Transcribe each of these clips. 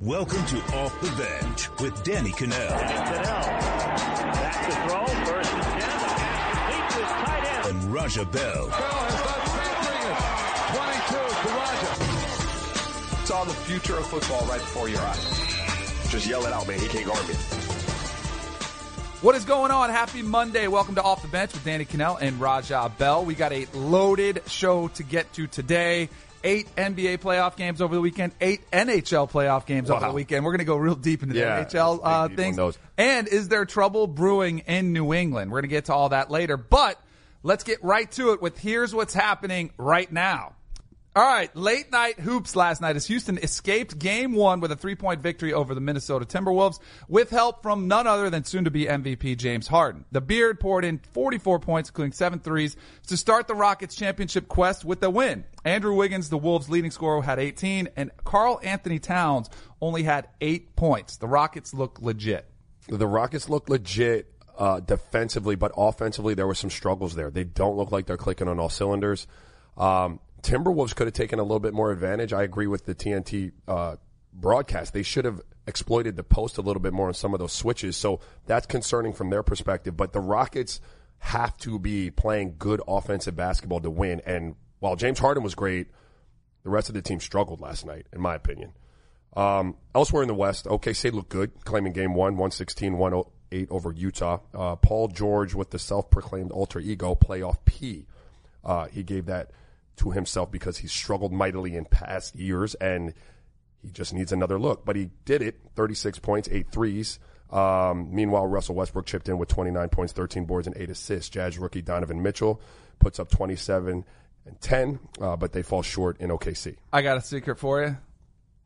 Welcome to Off the Bench with Danny Kanell. Kanell. Back to throw. First and ten. The pass complete to tight end. And Raja Bell. Bell has done big things. 22 to Raja. Saw the future of football right before your eyes. Just yell it out, man. He can't guard me. What is going on? Happy Monday. Welcome to Off the Bench with Danny Kanell and Raja Bell. We got a loaded show to get to today. Eight NBA playoff games over the weekend, eight NHL playoff games wow. over the weekend. We're going to go real deep into the yeah, NHL uh, things. And is there trouble brewing in New England? We're going to get to all that later. But let's get right to it with here's what's happening right now. All right, late night hoops last night as Houston escaped game one with a three point victory over the Minnesota Timberwolves with help from none other than soon to be MVP James Harden. The Beard poured in 44 points, including seven threes to start the Rockets championship quest with a win. Andrew Wiggins, the Wolves leading scorer, had 18 and Karl Anthony Towns only had eight points. The Rockets look legit. The Rockets look legit. Uh, defensively, but offensively, there were some struggles there. They don't look like they're clicking on all cylinders. Um, Timberwolves could have taken a little bit more advantage. I agree with the TNT uh, broadcast. They should have exploited the post a little bit more on some of those switches. So that's concerning from their perspective. But the Rockets have to be playing good offensive basketball to win. And while James Harden was great, the rest of the team struggled last night, in my opinion. Um, elsewhere in the West, OKC looked good, claiming game one, 116 108 over Utah. Uh, Paul George with the self proclaimed alter ego, playoff P. Uh, he gave that to himself because he's struggled mightily in past years and he just needs another look. But he did it 36 points, eight threes. Um, meanwhile, Russell Westbrook chipped in with 29 points, 13 boards, and eight assists. Jazz rookie Donovan Mitchell puts up 27 and 10, uh, but they fall short in OKC. I got a secret for you.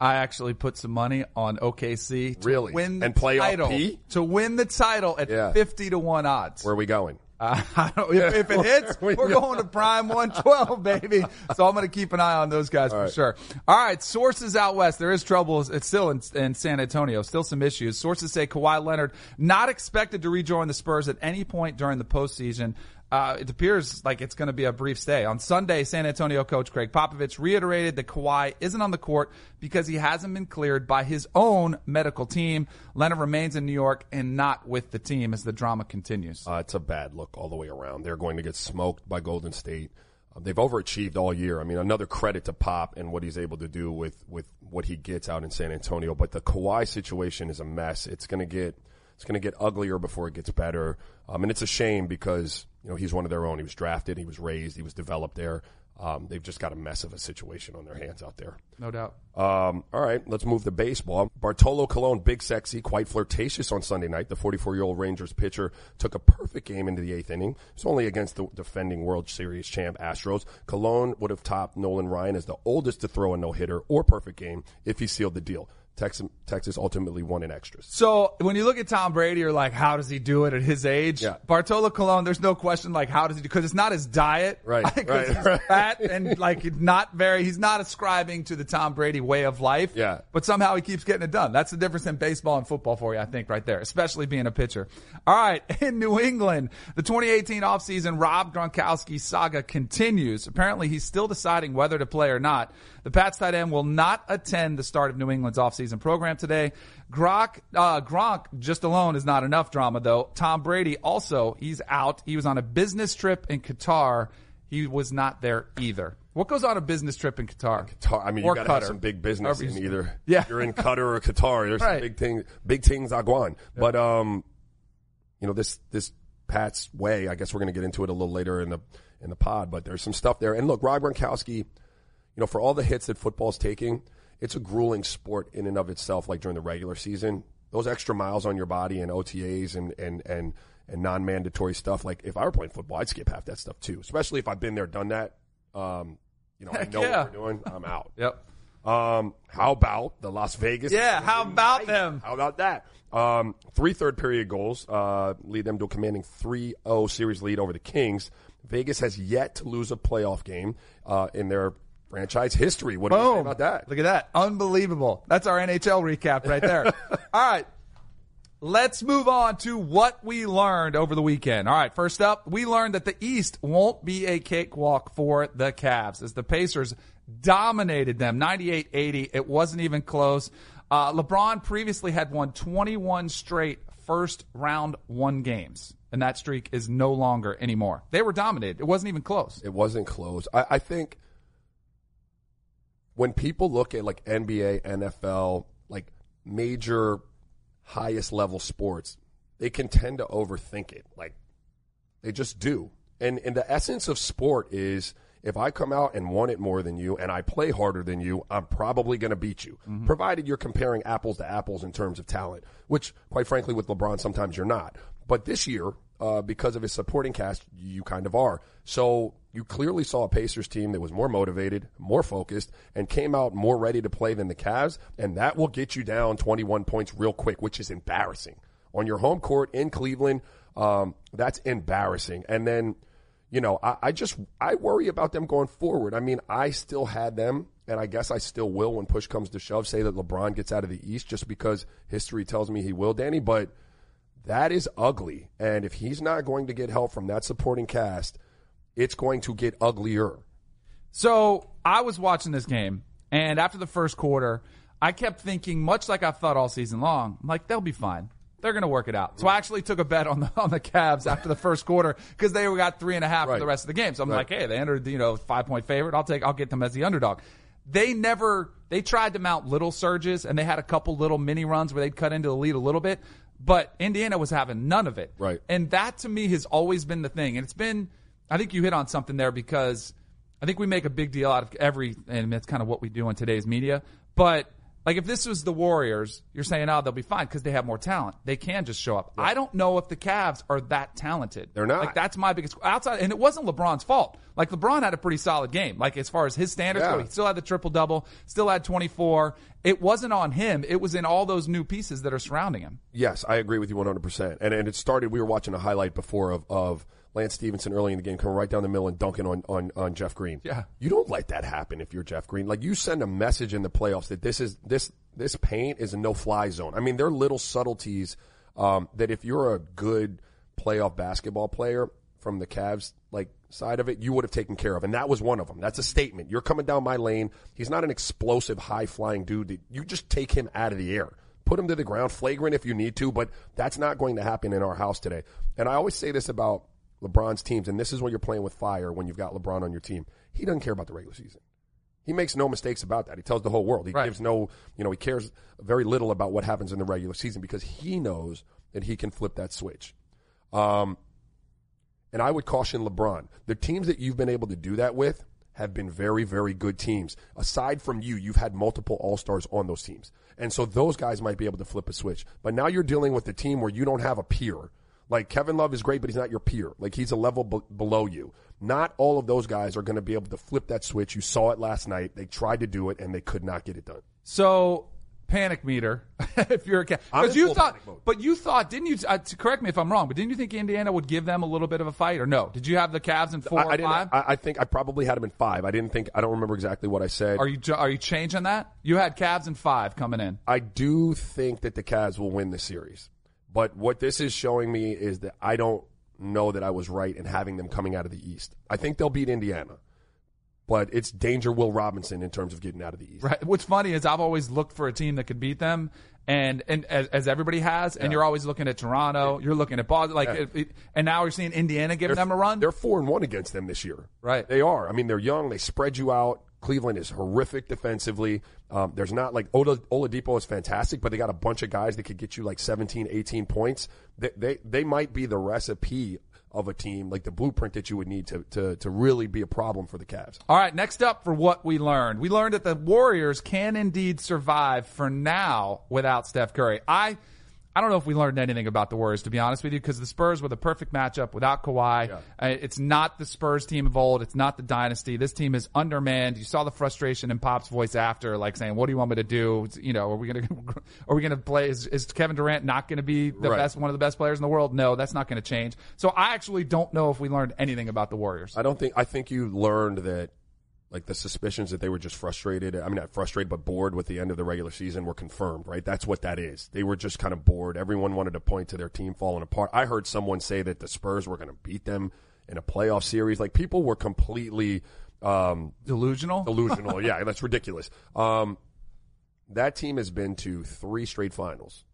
I actually put some money on OKC to really? win the and play title. P? To win the title at Yeah. 50 to 1 odds. Where are we going? Uh, I don't, if, if it hits, We we're going to prime 112, baby. So I'm going to keep an eye on those guys for right. sure. All right, sources out west. There is trouble. It's still in, in San Antonio. Still some issues. Sources say Kawhi Leonard not expected to rejoin the Spurs at any point during the postseason. Uh, it appears like it's going to be a brief stay. On Sunday, San Antonio coach Gregg Popovich reiterated that Kawhi isn't on the court because he hasn't been cleared by his own medical team. Leonard remains in New York and not with the team as the drama continues. Uh, it's a bad look all the way around. They're going to get smoked by Golden State. Um, they've overachieved all year. I mean, another credit to Pop and what he's able to do with, with what he gets out in San Antonio. But the Kawhi situation is a mess. It's going to get it's going to get uglier before it gets better. Um, and it's a shame because you know he's one of their own. He was drafted, he was raised, he was developed there. Um, they've just got a mess of a situation on their hands out there. No doubt. Um, all right, let's move to baseball. Bartolo Colon, big sexy, quite flirtatious on Sunday night. The 44 year old Rangers pitcher took a perfect game into the eighth inning. It's only against the defending World Series champ Astros. Colon would have topped Nolan Ryan as the oldest to throw a no hitter or perfect game if he sealed the deal. Texas, Texas ultimately won in extras. So when you look at Tom Brady, you're like, how does he do it at his age? Yeah. Bartolo Colon, there's no question, like, how does he do? Because it's not his diet, Right, right, he's right. fat and like not very. He's not ascribing to the Tom Brady way of life. Yeah. But somehow he keeps getting it done. That's the difference in baseball and football for you, I think, right there. Especially being a pitcher. All right, in New England, the 2018 offseason Rob Gronkowski saga continues. Apparently, he's still deciding whether to play or not. The Pats tight end will not attend the start of New England's offseason program today. Gronk, uh, Gronk just alone is not enough drama though. Tom Brady also, he's out. He was on a business trip in Qatar. He was not there either. What goes on a business trip in Qatar? Qatar. I mean, Or you got to have some big business in either. Yeah. you're in Qatar or Qatar. There's Right. some big things, big things aguan. But um, you know this this Pat's way. I guess we're going to get into it a little later in the in the pod. But there's some stuff there. And look, Rob Gronkowski, you know, for all the hits that football's taking, it's a grueling sport in and of itself. Like during the regular season, those extra miles on your body and OTAs and and and and non-mandatory stuff. Like if I were playing football, I'd skip half that stuff too. Especially if I've been there, done that. Um, you know, I know yeah. what we're doing. I'm out. Yep. Um, how about the Las Vegas? Yeah, how about them? How about that? Um, three third period goals uh, lead them to a commanding 3-0 series lead over the Kings. Vegas has yet to lose a playoff game uh, in their franchise history. What do you say Boom. about that? Look at that. Unbelievable. That's our NHL recap right there. All right. Let's move on to what we learned over the weekend. All right, first up, we learned that the East won't be a cakewalk for the Cavs as the Pacers dominated them 98-80. It wasn't even close. Uh, LeBron previously had won 21 straight first round one games, and that streak is no longer anymore. They were dominated. It wasn't even close. It wasn't close. I, I think when people look at like NBA, NFL, like major highest level sports, they can tend to overthink it. Like they just do. And and the essence of sport is if I come out and want it more than you and I play harder than you, I'm probably going to beat you, mm-hmm. provided you're comparing apples to apples in terms of talent, which, quite frankly, with LeBron, sometimes you're not. But this year, uh, because of his supporting cast, you kind of are. So you clearly saw a Pacers team that was more motivated, more focused, and came out more ready to play than the Cavs, and that will get you down 21 points real quick, which is embarrassing. On your home court in Cleveland, um, that's embarrassing. And then you know, I, I, just I worry about them going forward. I mean, I still had them, and I guess I still will when push comes to shove. Say that LeBron gets out of the East just because history tells me he will, Danny. But that is ugly, and if he's not going to get help from that supporting cast, it's going to get uglier. So I was watching this game, and after the first quarter, I kept thinking, much like I've thought all season long, I'm like they'll be fine they're going to work it out. So I actually took a bet on the on the Cavs after the first quarter because they got three and a half right. for the rest of the game. So I'm right. like, hey, they entered you know five point favorite. I'll take I'll get them as the underdog. They never they tried to mount little surges and they had a couple little mini runs where they'd cut into the lead a little bit, but Indiana was having none of it. Right. And that to me has always been the thing, and it's been. I think you hit on something there because I think we make a big deal out of every, and that's kind of what we do in today's media, but like if this was the Warriors, you're saying, oh, they'll be fine because they have more talent. They can just show up. I don't know if the Cavs are that talented. They're not. Like that's my biggest outside, and it wasn't LeBron's fault. Like LeBron had a pretty solid game. Like as far as his standards Yeah. go, he still had the triple double, still had 24. It wasn't on him. It was in all those new pieces that are surrounding him. Yes, I agree with you 100%. And, and it started, we were watching a highlight before of, of Lance Stephenson early in the game coming right down the middle and dunking on, on, on Jeff Green. Yeah. You don't let that happen if you're Jeff Green. Like you send a message in the playoffs that this is, this, this paint is a no fly zone. I mean, there are little subtleties, um, that if you're a good playoff basketball player from the Cavs, like side of it, you would have taken care of. And that was one of them. That's a statement. You're coming down my lane. He's not an explosive, high flying dude. That you just take him out of the air. Put him to the ground, flagrant if you need to, but that's not going to happen in our house today. And I always say this about LeBron's teams, and this is when you're playing with fire when you've got LeBron on your team. He doesn't care about the regular season. He makes no mistakes about that. He tells the whole world. He Right. gives no, you know, he cares very little about what happens in the regular season because he knows that he can flip that switch. Um, and I would caution LeBron. The teams that you've been able to do that with have been very, very good teams. Aside from you, you've had multiple All Stars on those teams. And so those guys might be able to flip a switch. But now you're dealing with a team where you don't have a peer. Like Kevin Love is great, but he's not your peer. Like he's a level b- below you. Not all of those guys are going to be able to flip that switch. You saw it last night. They tried to do it and they could not get it done. So panic meter, if you're a Cavs, because you thought, but you thought, didn't you? Uh, to correct me if I'm wrong, but didn't you think Indiana would give them a little bit of a fight, or no? Did you have the Cavs in four I, I five? I, I think I probably had them in five. I didn't think. I don't remember exactly what I said. are you are you changing that? You had Cavs in five coming in. I do think that the Cavs will win the series. But what this is showing me is that I don't know that I was right in having them coming out of the East. I think they'll beat Indiana. But it's danger Will Robinson in terms of getting out of the East. Right. What's funny is I've always looked for a team that could beat them, and and as, as everybody has, and you're always looking at Toronto, you're looking at Boston, like, it, it- and now we're seeing Indiana giving them a run. They're four and one against them this year. Right. They are. I mean, they're young. They spread you out. Cleveland is horrific defensively. Um, there's not like Ola, Oladipo is fantastic, but they got a bunch of guys that could get you like 17, 18 points. They, they, they might be the recipe of a team, like the blueprint that you would need to, to, to really be a problem for the Cavs. All right, next up for what we learned. We learned that the Warriors can indeed survive for now without Steph Curry. I I don't know if we learned anything about the Warriors to be honest with you because the Spurs were the perfect matchup without Kawhi. Uh, it's not the Spurs team of old. It's not the dynasty. This team is undermanned. You saw the frustration in Pop's voice after, like saying, "What do you want me to do? You know, are we gonna are we gonna play? Is, is Kevin Durant not going to be the Right. best, one of the best players in the world? No, that's not going to change. So I actually don't know if we learned anything about the Warriors. I don't think, I think you learned that like the suspicions that they were just frustrated. I mean, not frustrated, but bored with the end of the regular season were confirmed, right? That's what that is. They were just kind of bored. Everyone wanted to point to their team falling apart. I heard someone say that the Spurs were going to beat them in a playoff series. Like people were completely, um, Delusional. delusional. yeah, that's ridiculous. Um, That team has been to three straight finals.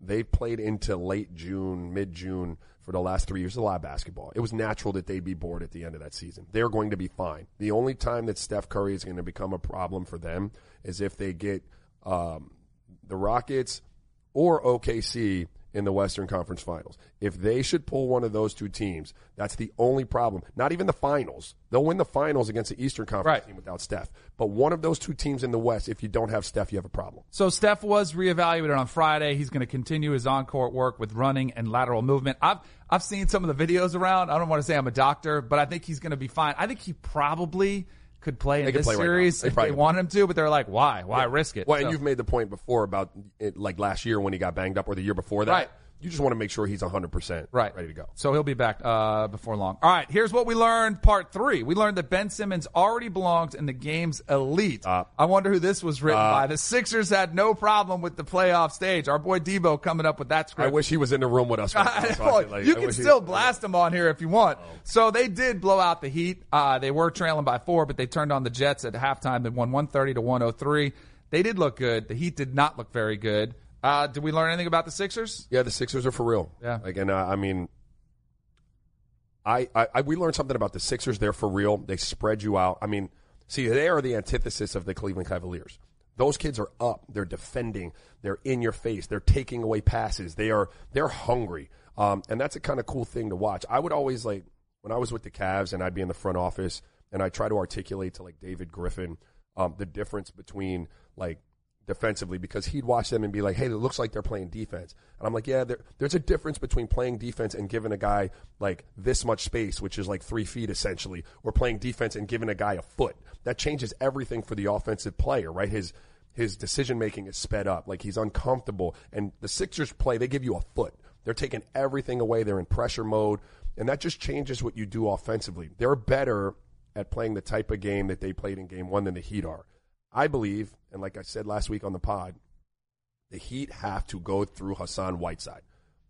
They've played into late June, mid June for the last three years of live basketball. It was natural that they'd be bored at the end of that season. They're going to be fine. The only time that Steph Curry is going to become a problem for them is if they get um, the Rockets or OKC in the Western Conference Finals. If they should pull one of those two teams, that's the only problem. Not even the finals. They'll win the finals against the Eastern Conference Right. team without Steph. But one of those two teams in the West, if you don't have Steph, you have a problem. So Steph was reevaluated on Friday. He's going to continue his on-court work with running and lateral movement. I've I've seen some of the videos around. I don't want to say I'm a doctor, but I think he's going to be fine. I think he probably could play in could this play right now. series They if they could. want him to. But they're like, why? Why risk it? Well, So- and you've made the point before about it, like last year when he got banged up, or the year before that. Right. You just want to make sure he's 100% right. ready to go. So he'll be back uh, before long. All right, here's what we learned. Part three. We learned that Ben Simmons already belongs in the game's elite. Stop. I wonder who this was written Uh, by. The Sixers had no problem with the playoff stage. Our boy Debo coming up with that script. I wish he was in the room with us. Right now, so I Well, like- you I can wish he- still blast them on here if you want. So they did blow out the Heat. Uh, they were trailing by four, but they turned on the Jets at halftime. They won 130 to 103. They did look good. The Heat did not look very good. Uh, did we learn anything about the Sixers? Yeah, the Sixers are for real. Yeah. Like, and uh, I mean, I, I, I we learned something about the Sixers. They're for real. They spread you out. I mean, see, they are the antithesis of the Cleveland Cavaliers. Those kids are up. They're defending. They're in your face. They're taking away passes. They are they're hungry. Um, and that's a kind of cool thing to watch. I would always like when I was with the Cavs and I'd be in the front office and I try to articulate to like David Griffin um, the difference between like defensively because he'd watch them and be like, "Hey, it looks like they're playing defense." And I'm like, "Yeah, there, there's a difference between playing defense and giving a guy like this much space, which is like three feet essentially, or playing defense and giving a guy a foot. That changes everything for the offensive player, right? His his decision making is sped up, like he's uncomfortable. And the Sixers play, they give you a foot. They're taking everything away. They're in pressure mode, and that just changes what you do offensively. They're better at playing the type of game that they played in Game One than the Heat are. I believe, and like I said last week on the pod, the Heat have to go through Hassan Whiteside.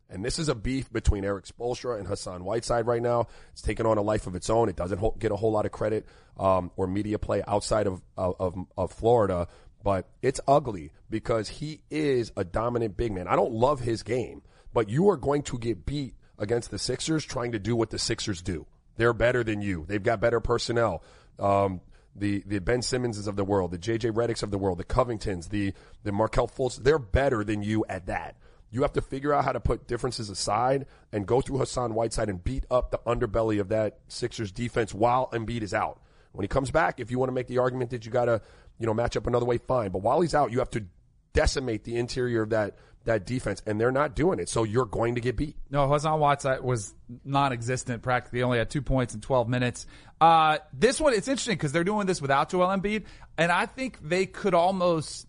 And this is a beef between Erik Spoelstra and Hassan Whiteside right now. It's taken on a life of its own. It doesn't get a whole lot of credit um, or media play outside of, of, of, Florida, but it's ugly because he is a dominant big man. I don't love his game, but you are going to get beat against the Sixers trying to do what the Sixers do. They're better than you. They've got better personnel. Um, the the Ben Simmonses of the world, the JJ Redicks of the world, the Covingtons, the the Markelle Fultz, they're better than you at that. You have to figure out how to put differences aside and go through Hassan Whiteside and beat up the underbelly of that Sixers defense while Embiid is out. When he comes back, if you want to make the argument that you got to, you know, match up another way, fine. But while he's out, you have to decimate the interior of that that defense, and they're not doing it. So you're going to get beat. No, Hassan Whiteside was non-existent practically. Only had two points in 12 minutes. Uh, this one, it's interesting because they're doing this without Joel Embiid, and I think they could almost.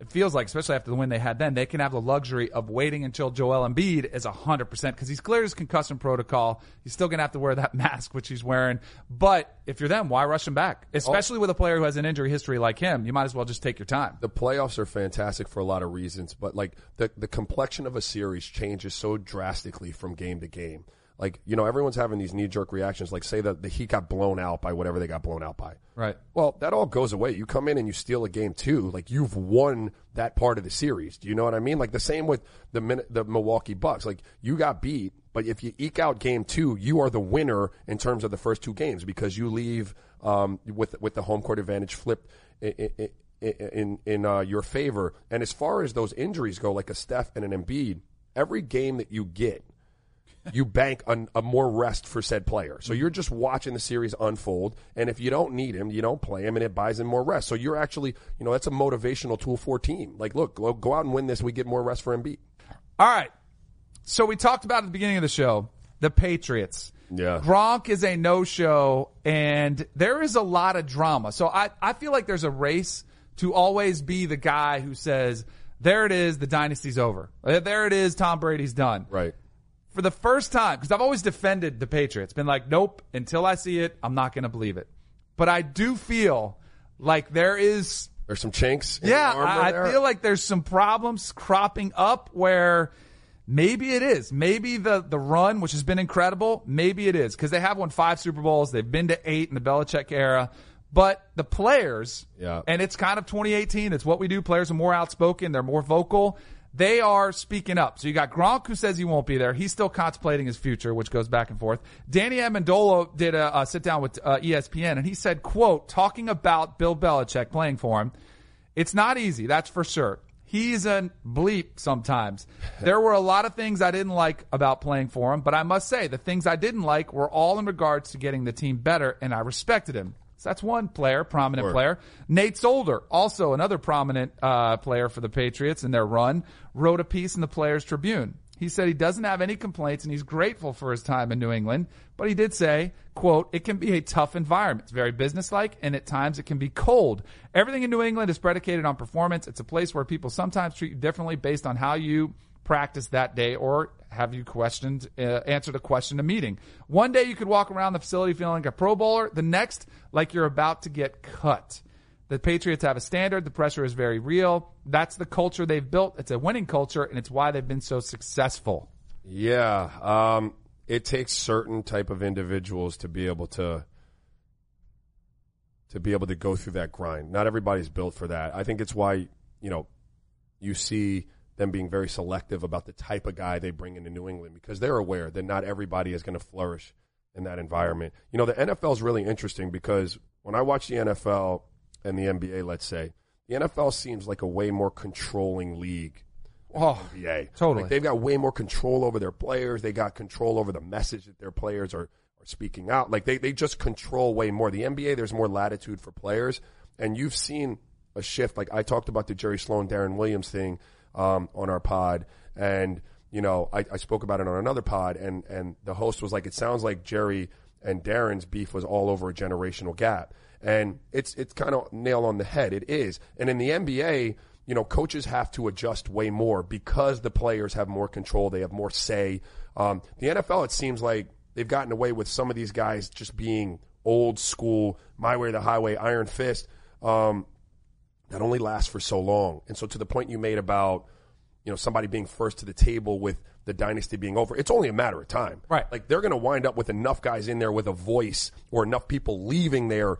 It feels like, especially after the win they had then, they can have the luxury of waiting until Joel Embiid is 100% because he's cleared his concussion protocol. He's still going to have to wear that mask, which he's wearing. But if you're them, why rush him back? Oh. Especially with a player who has an injury history like him, you might as well just take your time. the playoffs are fantastic for a lot of reasons, but like the the complexion of a series changes so drastically from game to game. Like you know, everyone's having these knee jerk reactions. Like say that the Heat got blown out by whatever they got blown out by. Right. Well, that all goes away. You come in and you steal a game too. Like you've won that part of the series. Do you know what I mean? Like the same with the Min- the Milwaukee Bucks. Like you got beat, but if you eke out game two, you are the winner in terms of the first two games because you leave um, with with the home court advantage flipped. i- i- i- in in uh, your favor. And as far as those injuries go, like a Steph and an Embiid, every game that you get, you bank on a more rest for said player. So you're just watching the series unfold, and if you don't need him, you don't play him, and it buys him more rest. So you're actually, you know, that's a motivational tool for a team. Like, look, go, go out and win this. We get more rest for Embiid. All right. So we talked about at the beginning of the show the Patriots. Yeah. Gronk is a no show, and there is a lot of drama. So I, I feel like there's a race to always be the guy who says, there it is, the dynasty's over. There it is, Tom Brady's done. Right. For the first time, because I've always defended the Patriots, been like, nope, until I see it, I'm not going to believe it. But I do feel like there is There's some chinks. in yeah, the armor I. I feel like there's some problems cropping up where maybe it is. Maybe the, the run, which has been incredible, maybe it is because they have won five Super Bowls. They've been to eight in the Belichick era. But the players, Yeah. and it's kind of 2018. It's what we do. Players are more outspoken. They're more vocal. They are speaking up. So you got Gronk who says he won't be there. He's still contemplating his future, which goes back and forth. Danny Amendola did a, a sit down with uh, ESPN and he said, quote, talking about Bill Belichick playing for him, it's not easy. That's for sure. He's a bleep sometimes. There were a lot of things I didn't like about playing for him, but I must say the things I didn't like were all in regards to getting the team better and I respected him. So that's one player, prominent player. Nate Solder, also another prominent uh, player for the Patriots in their run, wrote a piece in the Players Tribune. He said he doesn't have any complaints and he's grateful for his time in New England, but he did say, quote, it can be a tough environment. It's very businesslike and at times it can be cold. Everything in New England is predicated on performance. It's a place where people sometimes treat you differently based on how you practice that day or have you questioned, uh, answered a question in a meeting. One day you could walk around the facility feeling like a pro bowler. The next, like you're about to get cut. The Patriots have a standard. The pressure is very real. That's the culture they've built. It's a winning culture and it's why they've been so successful. Yeah, um, it takes certain type of individuals to be able to to be able to go through that grind. Not everybody's built for that. I think it's why you know you see them being very selective about the type of guy they bring into New England because they're aware that not everybody is going to flourish in that environment. You know, the NFL is really interesting because when I watch the NFL and the NBA, let's say, the NFL seems like a way more controlling league Oh, NBA. Totally. Like they've got way more control over their players. They got control over the message that their players are, are speaking out. Like they, they just control way more. The NBA, there's more latitude for players. And you've seen a shift. Like I talked about the Jerry Sloan, Deron Williams thing um, on our pod. And, you know, I, I spoke about it on another pod. And, and the host was like, it sounds like Jerry and Deron's beef was all over a generational gap. And it's, it's kind of nail on the head. It is. And in the NBA, you know, coaches have to adjust way more because the players have more control. They have more say. Um, the NFL, it seems like they've gotten away with some of these guys just being old school, my way or the highway, iron fist. Um, that only lasts for so long. And so, to the point you made about, you know, somebody being first to the table with the dynasty being over, it's only a matter of time. Right. Like they're going to wind up with enough guys in there with a voice or enough people leaving there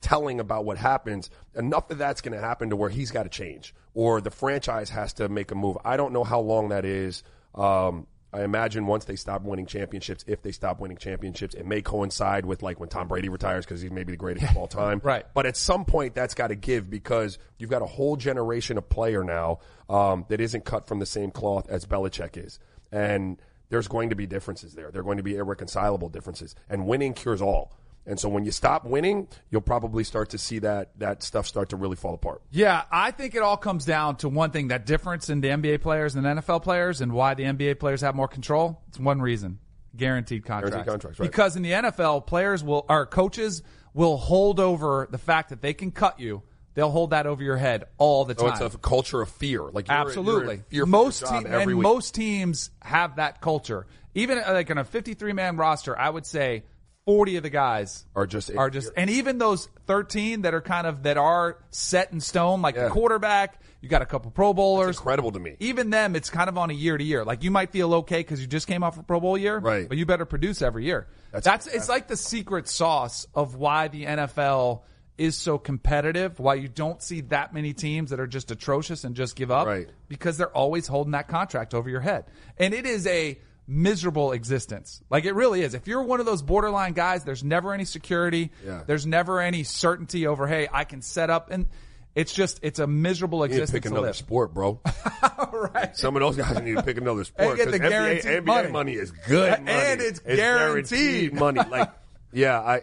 telling about what happens, enough of that's going to happen to where he's got to change or the franchise has to make a move. I don't know how long that is. Um, I imagine once they stop winning championships, if they stop winning championships, it may coincide with like when Tom Brady retires because he's maybe the greatest of all time. Right. But at some point, that's got to give because you've got a whole generation of player now um, that isn't cut from the same cloth as Belichick is, and there's going to be differences there. There are going to be irreconcilable differences, and winning cures all. And so when you stop winning, you'll probably start to see that that stuff start to really fall apart. Yeah, I think it all comes down to one thing that difference in the NBA players and NFL players and why the NBA players have more control. It's one reason guaranteed contracts. Guaranteed contracts, right. Because in the NFL, players will, our coaches will hold over the fact that they can cut you. They'll hold that over your head all the So time. it's a culture of fear. Like you're, Absolutely. you're fear most te- every and week. most teams have that culture. Even uh, like on a 53 man roster, I would say 40 of the guys Are just- are just and even those 13 that are kind of that are set in stone like Yeah. the quarterback, you got a couple pro bowlers. incredible to me. Even them it's kind of on a year to year. Like you might feel okay cuz you just came off a pro bowl year, Right. but you better produce every year. That's That's, it's like the secret sauce of why the NFL is so competitive, why you don't see that many teams that are just atrocious and just give up Right. because they're always holding that contract over your head. And it is a miserable existence. Like it really is. If you're one of those borderline guys, there's never any security. Yeah. There's never any certainty over, hey, I can set up and it's just it's a miserable You need to existence pick to another live. sport, bro. right. Some of those guys need to pick another sport get the 'cause NBA, guaranteed NBA money. money. is good And money. it's guaranteed. money. Like, yeah, I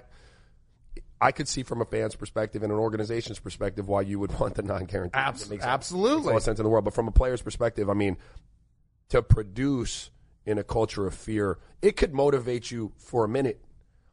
I could see from a fan's perspective and an organization's perspective why you would want the non-guaranteed. Abs- It makes- absolutely. makes all the sense in the world. But from a player's perspective, I mean, to produce in a culture of fear, it could motivate you for a minute.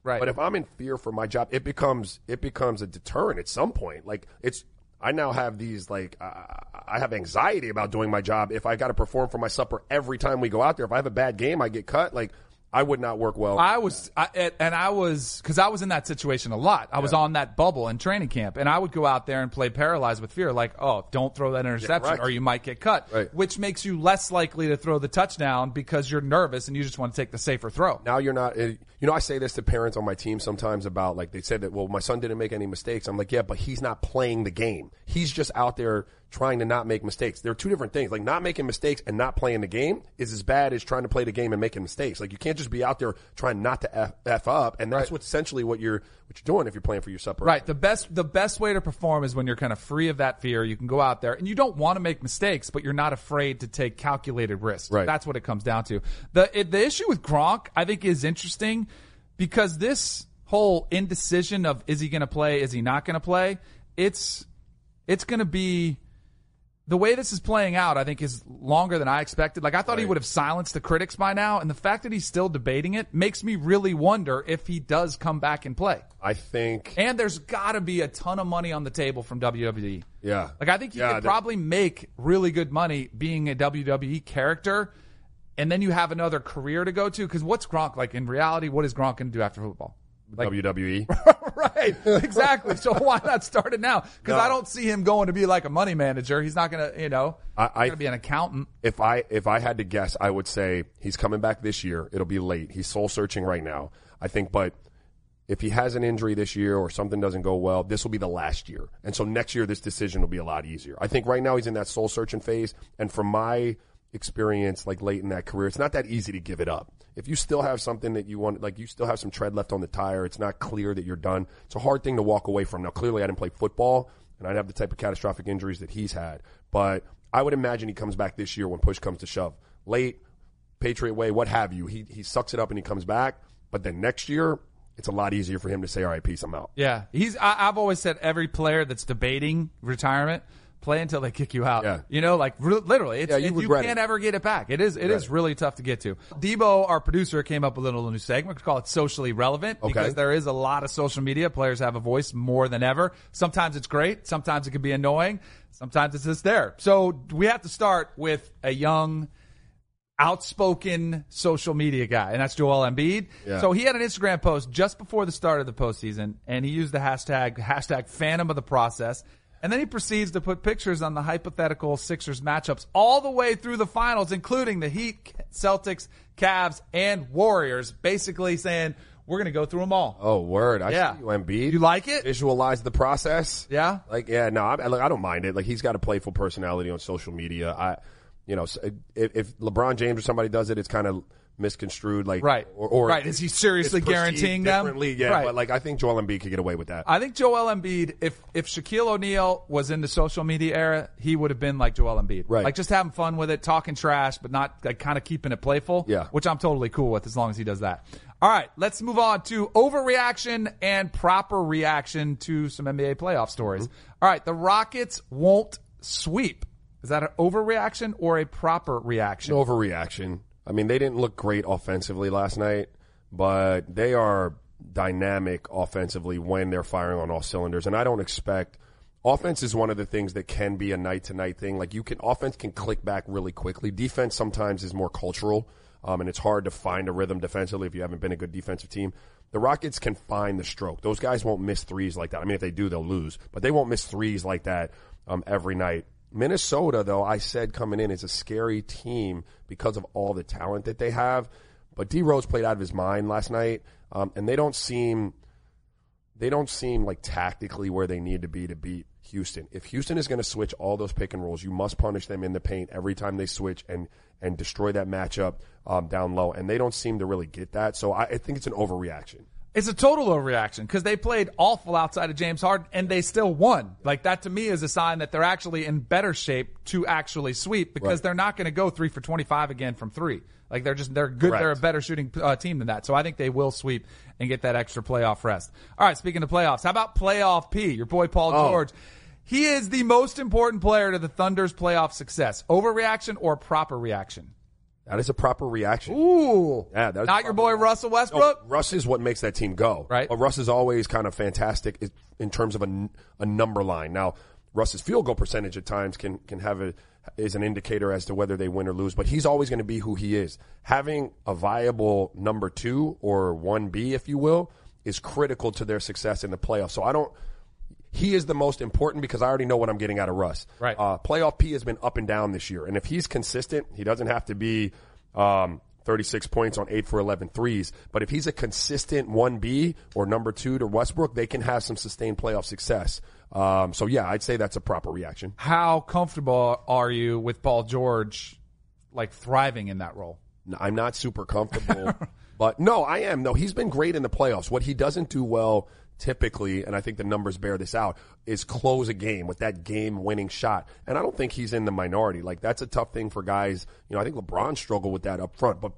Right. But if I'm in fear for my job, it becomes it becomes a deterrent at some point. Like it's I now have these like uh, I have anxiety about doing my job. If I got to perform for my supper every time we go out there, if I have a bad game, I get cut. Like I would not work well. I was, I, and I was, because I was in that situation a lot. I was on that bubble in training camp, and I would go out there and play paralyzed with fear, like, oh, don't throw that interception, correct. or you might get cut, Right. which makes you less likely to throw the touchdown because you're nervous and you just want to take the safer throw. now you're not. eh, You know, I say this to parents on my team sometimes about like they said that. Well, my son didn't make any mistakes. I'm like, yeah, but he's not playing the game. He's just out there trying to not make mistakes. There are two different things. Like not making mistakes and not playing the game is as bad as trying to play the game and making mistakes. Like you can't just be out there trying not to f, f up, and that's what's essentially what you're what you're doing if you're playing for your supper. Right. The best the best way to perform is when you're kind of free of that fear. You can go out there and you don't want to make mistakes, but you're not afraid to take calculated risks. Right. That's what it comes down to. The it, the issue with Gronk, I think, is interesting because this whole indecision of is he going to play, is he not going to play, it's it's going to be the way this is playing out, I think, is longer than I expected. Like I thought he would have silenced the critics by now, and the fact that he's still debating it makes me really wonder if he does come back and play. I think. And there's got to be a ton of money on the table from WWE. Yeah. Like I think you Yeah, could that- probably make really good money being a WWE character, and then you have another career to go to. Because what's Gronk like in reality? What is Gronk going to do after football? Like, WWE. right, exactly. So why not start it now? Because No. I don't see him going to be like a money manager. He's not going to, you know, I- I- going to be an accountant. if I if I had to guess, I would say he's coming back this year. It'll be late. He's soul searching right now. I think, but if he has an injury this year or something doesn't go well, this will be the last year. And so next year, this decision will be a lot easier. I think right now he's in that soul searching phase. And from my experience, like late in that career, it's not that easy to give it up. If you still have something that you want, like you still have some tread left on the tire, it's not clear that you're done. It's a hard thing to walk away from. Now, clearly, I didn't play football, and I didn't have the type of catastrophic injuries that he's had. But I would imagine he comes back this year when push comes to shove. Late, Patriot way, what have you. He he sucks it up and he comes back. But then next year, it's a lot easier for him to say, "All right, peace, I'm out." Yeah, he's. I, I've always said every player that's debating retirement. Play until they kick you out. Yeah. You know, like re- literally, it's, Yeah, you it- you can't it. ever get it back. It is, it is really tough to get to. Debo, our producer, came up with a little new segment. We call it socially relevant Okay. because there is a lot of social media. Players have a voice more than ever. Sometimes it's great. Sometimes it can be annoying. Sometimes it's just there. So we have to start with a young, outspoken social media guy, and that's Joel Embiid. Yeah. So he had an Instagram post just before the start of the postseason, and he used the hashtag hashtag Phantom of the Process. And then he proceeds to put pictures on the hypothetical Sixers matchups all the way through the finals, including the Heat, Celtics, Cavs, and Warriors, basically saying we're going to go through them all. Oh, word! I Yeah. see you, Embiid. You like it? Visualize the process. Yeah? Like, yeah, no, I, like, I don't mind it. Like, he's got a playful personality on social media. I, you know, if, if LeBron James or somebody does it, it's kind of misconstrued. Like, Right. or, or Right. Is he seriously guaranteeing them? Yeah, Right. but like, I think Joel Embiid could get away with that. I think Joel Embiid, if if Shaquille O'Neal was in the social media era, he would have been like Joel Embiid, Right. Like just having fun with it, talking trash, but not like kind of keeping it playful. Yeah. which I'm totally cool with as long as he does that. All right, let's move on to overreaction and proper reaction to some NBA playoff stories. Mm-hmm. All right, the Rockets won't sweep. Is that an overreaction or a proper reaction? overreaction. I mean, they didn't look great offensively last night, but they are dynamic offensively when they're firing on all cylinders. And I don't expect offense is one of the things that can be a night to night thing. Like you can offense can click back really quickly. Defense sometimes is more cultural. Um, and it's hard to find a rhythm defensively if you haven't been a good defensive team. The Rockets can find the stroke. Those guys won't miss threes like that. I mean, if they do, they'll lose, but they won't miss threes like that um, every night. Minnesota, though, I said coming in is a scary team because of all the talent that they have. But D Rose played out of his mind last night, um, and they don't seem they don't seem like tactically where they need to be to beat Houston. If Houston is going to switch all those pick and rolls, you must punish them in the paint every time they switch and and destroy that matchup um, down low. And they don't seem to really get that. So I, I think it's an overreaction. It's a total overreaction because they played awful outside of James Harden and they still won. Like that to me is a sign that they're actually in better shape to actually sweep because Right. they're not going to go three for 25 again from three. Like they're just, they're good. Correct. They're a better shooting uh, team than that. So I think they will sweep and get that extra playoff rest. All right. Speaking of playoffs, how about playoff P? Your boy Paul Oh. George. He is the most important player to the Thunder's playoff success. Overreaction or proper reaction? That is a proper reaction. Ooh. Yeah, that is Not your boy Russell No, Westbrook? Russ is what makes that team go. Right. Uh, Russ is always kind of fantastic in terms of a, a number line. Now, Russ's field goal percentage at times can can have a is an indicator as to whether they win or lose, but he's always going to be who he is. Having a viable number two or 1B, if you will, is critical to their success in the playoffs. So I don't, he is the most important because I already know what I'm getting out of Russ. Right. Uh, playoff P has been up and down this year. And if he's consistent, he doesn't have to be, um, 36 points on 8 for 11 threes. But if he's a consistent 1B or number two to Westbrook, they can have some sustained playoff success. Um, so yeah, I'd say that's a proper reaction. How comfortable are you with Paul George, like thriving in that role? I'm not super comfortable, but no, I am. No, he's been great in the playoffs. What he doesn't do well typically, and I think the numbers bear this out, is close a game with that game winning shot. And I don't think he's in the minority. Like that's a tough thing for guys. You know, I think LeBron struggled with that up front, but,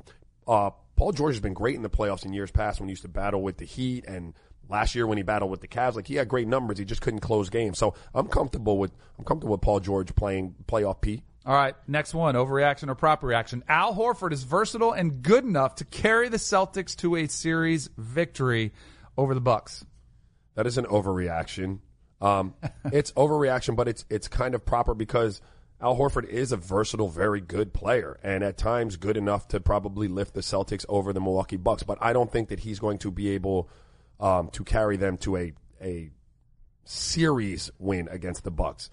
uh, Paul George has been great in the playoffs in years past when he used to battle with the Heat and last year when he battled with the Cavs. Like he had great numbers. He just couldn't close games. So I'm comfortable with, I'm comfortable with Paul George playing playoff P. All right, next one, overreaction or proper reaction. Al Horford is versatile and good enough to carry the Celtics to a series victory over the Bucks. That is an overreaction. Um, it's overreaction, but it's it's kind of proper because Al Horford is a versatile, very good player, and at times good enough to probably lift the Celtics over the Milwaukee Bucks. But I don't think that he's going to be able um, to carry them to a a series win against the Bucks.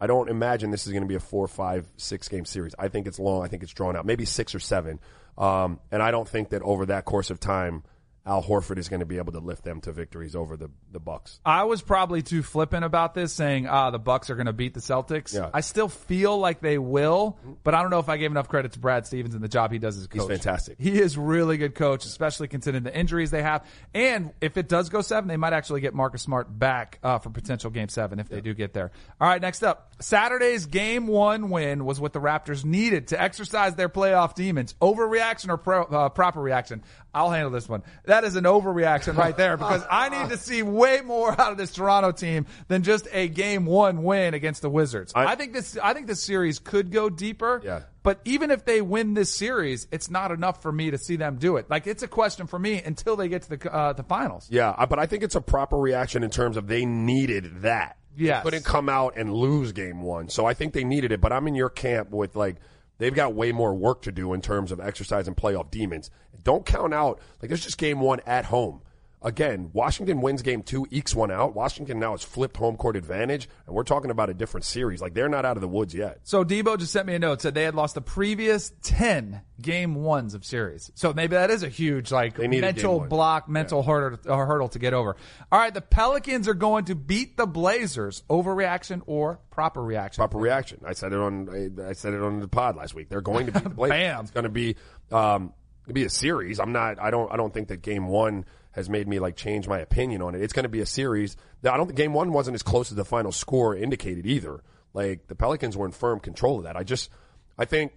I don't imagine this is going to be a four, five, six game series. I think it's long. I think it's drawn out, maybe six or seven. Um, and I don't think that over that course of time, Al Horford is going to be able to lift them to victories over the the Bucks. I was probably too flippant about this, saying, "Ah, the Bucks are going to beat the Celtics." Yeah. I still feel like they will, but I don't know if I gave enough credit to Brad Stevens and the job he does as a coach. He's fantastic. He is really good coach, especially considering the injuries they have. And if it does go seven, they might actually get Marcus Smart back uh, for potential game seven if they do get there. All right, next up, Saturday's game one win was what the Raptors needed to exercise their playoff demons. Overreaction or pro, uh, proper reaction? I'll handle this one. That is an overreaction right there because I need to see way more out of this Toronto team than just a game one win against the Wizards. I, I- think this, I think this series could go deeper. Yeah. But even if they win this series, it's not enough for me to see them do it. Like it's a question for me until they get to the uh, the finals. Yeah, but I think it's a proper reaction in terms of they needed that. They couldn't come out and lose game one. So I think they needed it, but I'm in your camp with like, they've got way more work to do in terms of exercise and playoff demons. Don't count out, like, there's just game one at home. Again, Washington wins game two, ekes one out. Washington now has flipped home court advantage, and we're talking about a different series. Like, they're not out of the woods yet. So Debo just sent me a note said they had lost the previous ten game ones of series. So maybe that is a huge like mental block, mental hurdle, uh, hurdle to get over. All right, the Pelicans are going to beat the Blazers. Overreaction or proper reaction? proper reaction. I said it on I, I said it on the pod last week. They're going to beat the Blazers. Bam. It's going to be um, be a series. I'm not. I don't. I don't think that game one has made me like change my opinion on it. It's going to be a series. I don't think game one wasn't as close as the final score indicated either. Like the Pelicans were in firm control of that. I just I think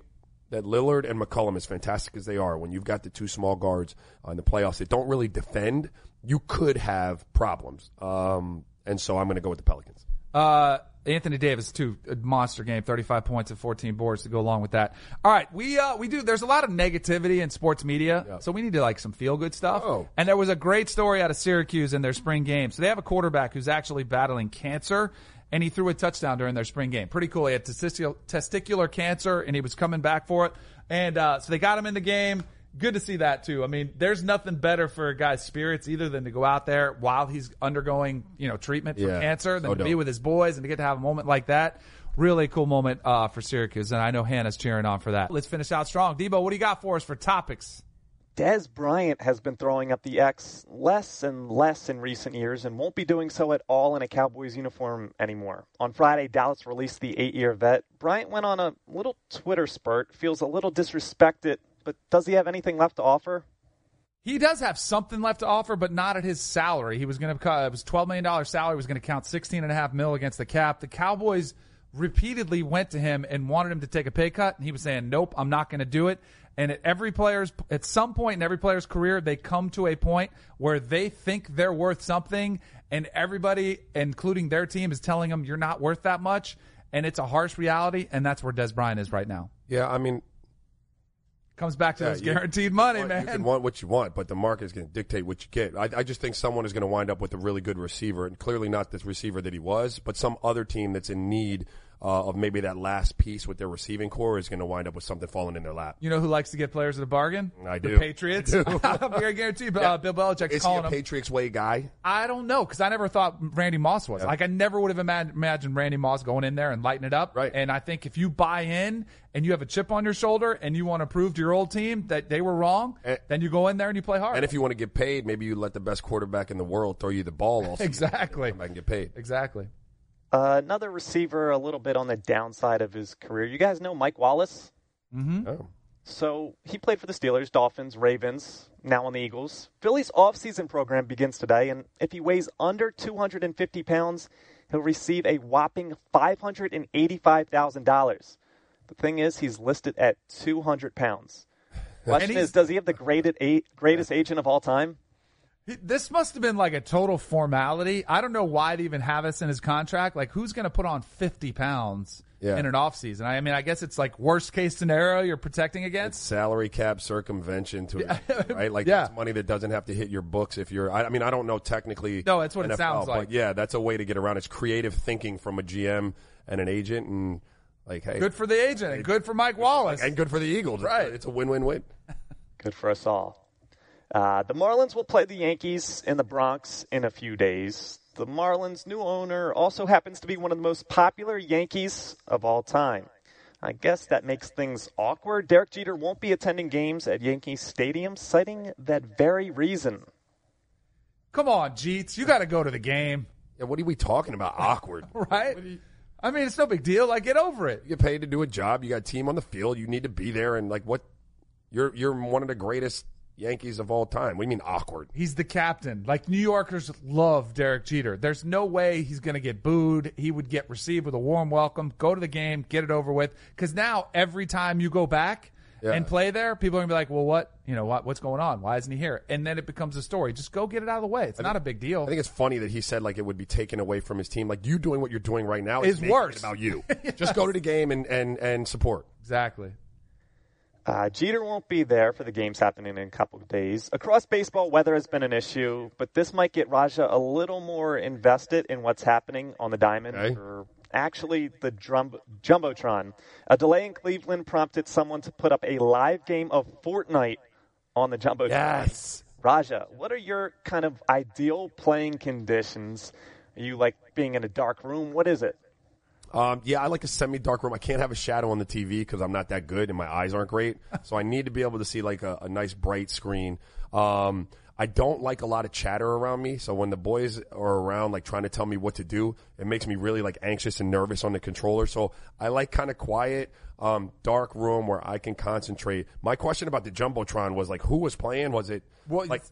that Lillard and McCollum, as fantastic as they are, when you've got the two small guards in the playoffs that don't really defend, you could have problems. Um, and so I'm going to go with the Pelicans. Uh, Anthony Davis too, a monster game, 35 points and 14 boards to go along with that. All right, we uh we do. There's a lot of negativity in sports media, so we need to like some feel good stuff. Oh. And there was a great story out of Syracuse in their spring game. So they have a quarterback who's actually battling cancer. And he threw a touchdown during their spring game. Pretty cool. He had testicular, testicular cancer, and he was coming back for it. And uh, so they got him in the game. Good to see that too. I mean, there's nothing better for a guy's spirits either than to go out there while he's undergoing, you know, treatment for Yeah. cancer, than So to be with his boys and to get to have a moment like that. Really cool moment uh, for Syracuse, and I know Hannah's cheering on for that. Let's finish out strong. Debo, what do you got for us for topics? Dez Bryant has been throwing up the X less and less in recent years and won't be doing so at all in a Cowboys uniform anymore. On Friday, Dallas released the eight year vet. Bryant went on a little Twitter spurt, feels a little disrespected, but does he have anything left to offer? He does have something left to offer, but not at his salary. He was going to, uh, cut it was $12 million salary, was going to count 16 and a half mil against the cap. The Cowboys repeatedly went to him and wanted him to take a pay cut, and he was saying, nope, I'm not going to do it. And at every player's, at some point in every player's career, they come to a point where they think they're worth something, and everybody, including their team, is telling them you're not worth that much. And it's a harsh reality, and that's where Dez Bryant is right now. Yeah, I mean, Comes back to Yeah, those you- guaranteed money, want- man. You can want what you want, but the market is going to dictate what you get. I, I just think someone is going to wind up with a really good receiver, and clearly not this receiver that he was, but some other team that's in need uh, of maybe that last piece with their receiving corps is going to wind up with something falling in their lap. You know who likes to get players at a bargain? I The do. Patriots. I guarantee you, uh, Bill Belichick's Is he calling a him. Patriots way guy? I don't know because I never thought Randy Moss was. Like I never would have imag- imagined Randy Moss going in there and lighting it up. Right. And I think if you buy in and you have a chip on your shoulder and you want to prove to your old team that they were wrong, And- then you go in there and you play hard. And if you want to get paid, maybe you let the best quarterback in the world throw you the ball all season. Exactly. Come back and get paid. exactly. Uh, another receiver a little bit on the downside of his career. You guys know Mike Wallace? Oh. So he played for the Steelers, Dolphins, Ravens, now on the Eagles. Philly's offseason program begins today, and if he weighs under 250 pounds, he'll receive a whopping $585,000. The thing is, he's listed at 200 pounds. Question is, does he have the greatest, greatest agent of all time? He- This must have been like a total formality. I don't know why they even have this in his contract. Like, who's going to put on 50 pounds Yeah. in an offseason? I mean, I guess it's like worst case scenario you're protecting against. salary cap circumvention to right like Yeah. that's money that doesn't have to hit your books if you're I, I mean I don't know technically No, that's what it sounds like. but yeah that's a way to get around it's creative thinking from a GM and an agent and like hey Good for the agent and good for Mike Wallace. and good for the Eagles Right. it's a win-win-win Good for us all. Uh, the Marlins will play the Yankees in the Bronx in a few days. The Marlins' new owner also happens to be one of the most popular Yankees of all time. I guess that makes things awkward. Derek Jeter won't be attending games at Yankee Stadium, citing that very reason. Come on, Jeets. You got to go to the game, yeah what are we talking about awkward right? I mean, it's no big deal. Like, get over it. you get paid to do a job you got a team on the field you need to be there and like what you're you're one of the greatest Yankees of all time We mean awkward He's the captain. Like New Yorkers love Derek Jeter. There's no way he's going to get booed. He would get received with a warm welcome. Go to the game, get it over with. Because now every time you go back Yeah. and play there, people are going to be like, "Well, what? You know what? What's going on? Why isn't he here?" And then it becomes a story. Just go get it out of the way. It's not a big deal. I think it's funny that he said like it would be taken away from his team. Like you doing what you're doing right now Is worse. about you. Just go to the game and and and support. exactly. Uh, Jeter won't be there for the games happening in a couple of days. Across baseball, weather has been an issue, but this might get Raja a little more invested in what's happening on the diamond, Okay. or actually the drum, jumbotron. A delay in Cleveland prompted someone to put up a live game of Fortnite on the jumbotron. Yes. Raja, what are your kind of ideal playing conditions? Are you like being in a dark room? What is it? Um, yeah, I like a semi-dark room. I can't have a shadow on the TV because I'm not that good and my eyes aren't great. So I need to be able to see like a, a nice bright screen. Um, I don't like a lot of chatter around me. So when the boys are around, like trying to tell me what to do, it makes me really like anxious and nervous on the controller. So I like kind of quiet, um, dark room where I can concentrate. My question about the jumbotron was like, who was playing? Was it Well, like?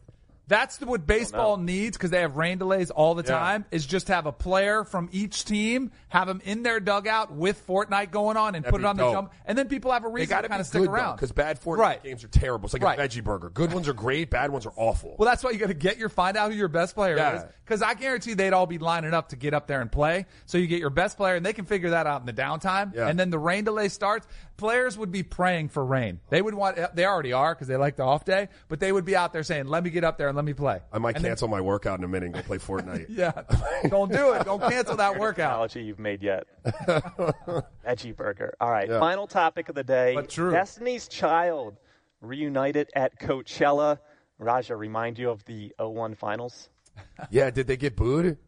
That's the, what baseball needs because they have rain delays all the Yeah. time. Is just have a player from each team, have them in their dugout with Fortnite going on, and That'd put it on the jump, and then people have a reason to to kind of stick around because bad Fortnite Right. games are terrible. It's like Right. a veggie burger. Good ones are great. Bad ones are awful. Well, that's why you got to get your find out who your best player Yeah. is because I guarantee they'd all be lining up to get up there and play. So you get your best player, and they can figure that out in the downtime. Yeah. And then the rain delay starts. Players would be praying for rain. They would want. They already are because they like the off day, but they would be out there saying, "Let me get up there and let me play." I might And then- cancel my workout in a minute and go play Fortnite. yeah, don't do it. Don't cancel that workout. analogy you've made yet. Veggie burger. All right, Yeah. final topic of the day. But true. Destiny's Child reunited at Coachella. Raja, remind you of the 01 finals? Yeah, did they get booed?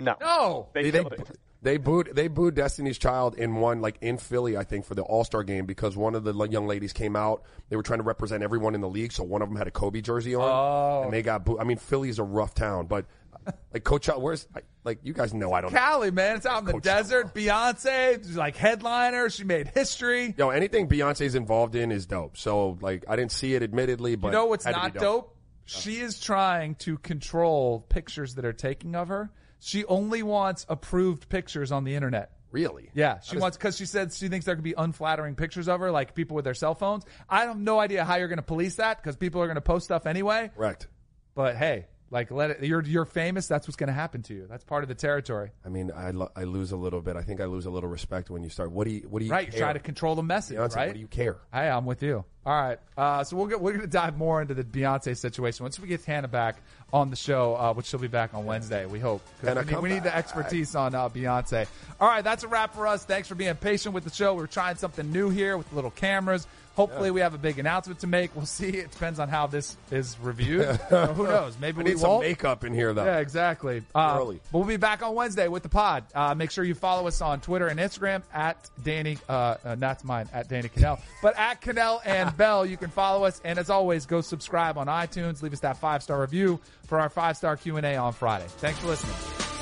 No. No. They, They, they, it. They booed they booed Destiny's Child in one like in Philly, I think, for the All Star game because one of the young ladies came out. They were trying to represent everyone in the league, so one of them had a Kobe jersey on, Oh. and they got booed. I mean, Philly's a rough town, but like Coachella, where's like you guys know I don't. Cali, man, it's out in the Coachella. desert. Beyonce, like headliner. She made history. Yo, anything Beyonce's involved in is dope. So like, I didn't see it admittedly, but You know what's had to be not dope? She is trying to control pictures that are taking of her. She only wants approved pictures on the internet. Really? Yeah, she wants because she said she thinks there could be unflattering pictures of her, like people with their cell phones. I have no idea how you're going to police that because people are going to post stuff anyway. Correct. But hey, like let it. You're you're famous. That's what's going to happen to you. That's part of the territory, I mean, I, lo- I lose a little bit. I think I lose a little respect when you start. What do you What do you right? Care? trying to control the message, Beyonce, right? What do you care? Hey, I'm with you. All right. Uh, so we'll get, we're going to dive more into the Beyonce situation once we get Hannah back on the show, uh, which she'll be back on Wednesday. We hope. We, need, we need the expertise on uh, Beyonce. All right, that's a wrap for us. Thanks for being patient with the show. We're trying something new here with little cameras. Hopefully, we have a big announcement to make. We'll see. It depends on how this is reviewed. So who knows? Maybe we need some won't. makeup in here, though. Yeah, exactly. Uh, Early. But we'll be back on Wednesday with the pod. Uh, make sure you follow us on Twitter and Instagram at Danny, uh, uh, not mine, at Danny Kanell, but at Kanell and Bell. You can follow us. And as always, go subscribe on iTunes. Leave us that five star review for our five star Q&A on Friday. Thanks for listening.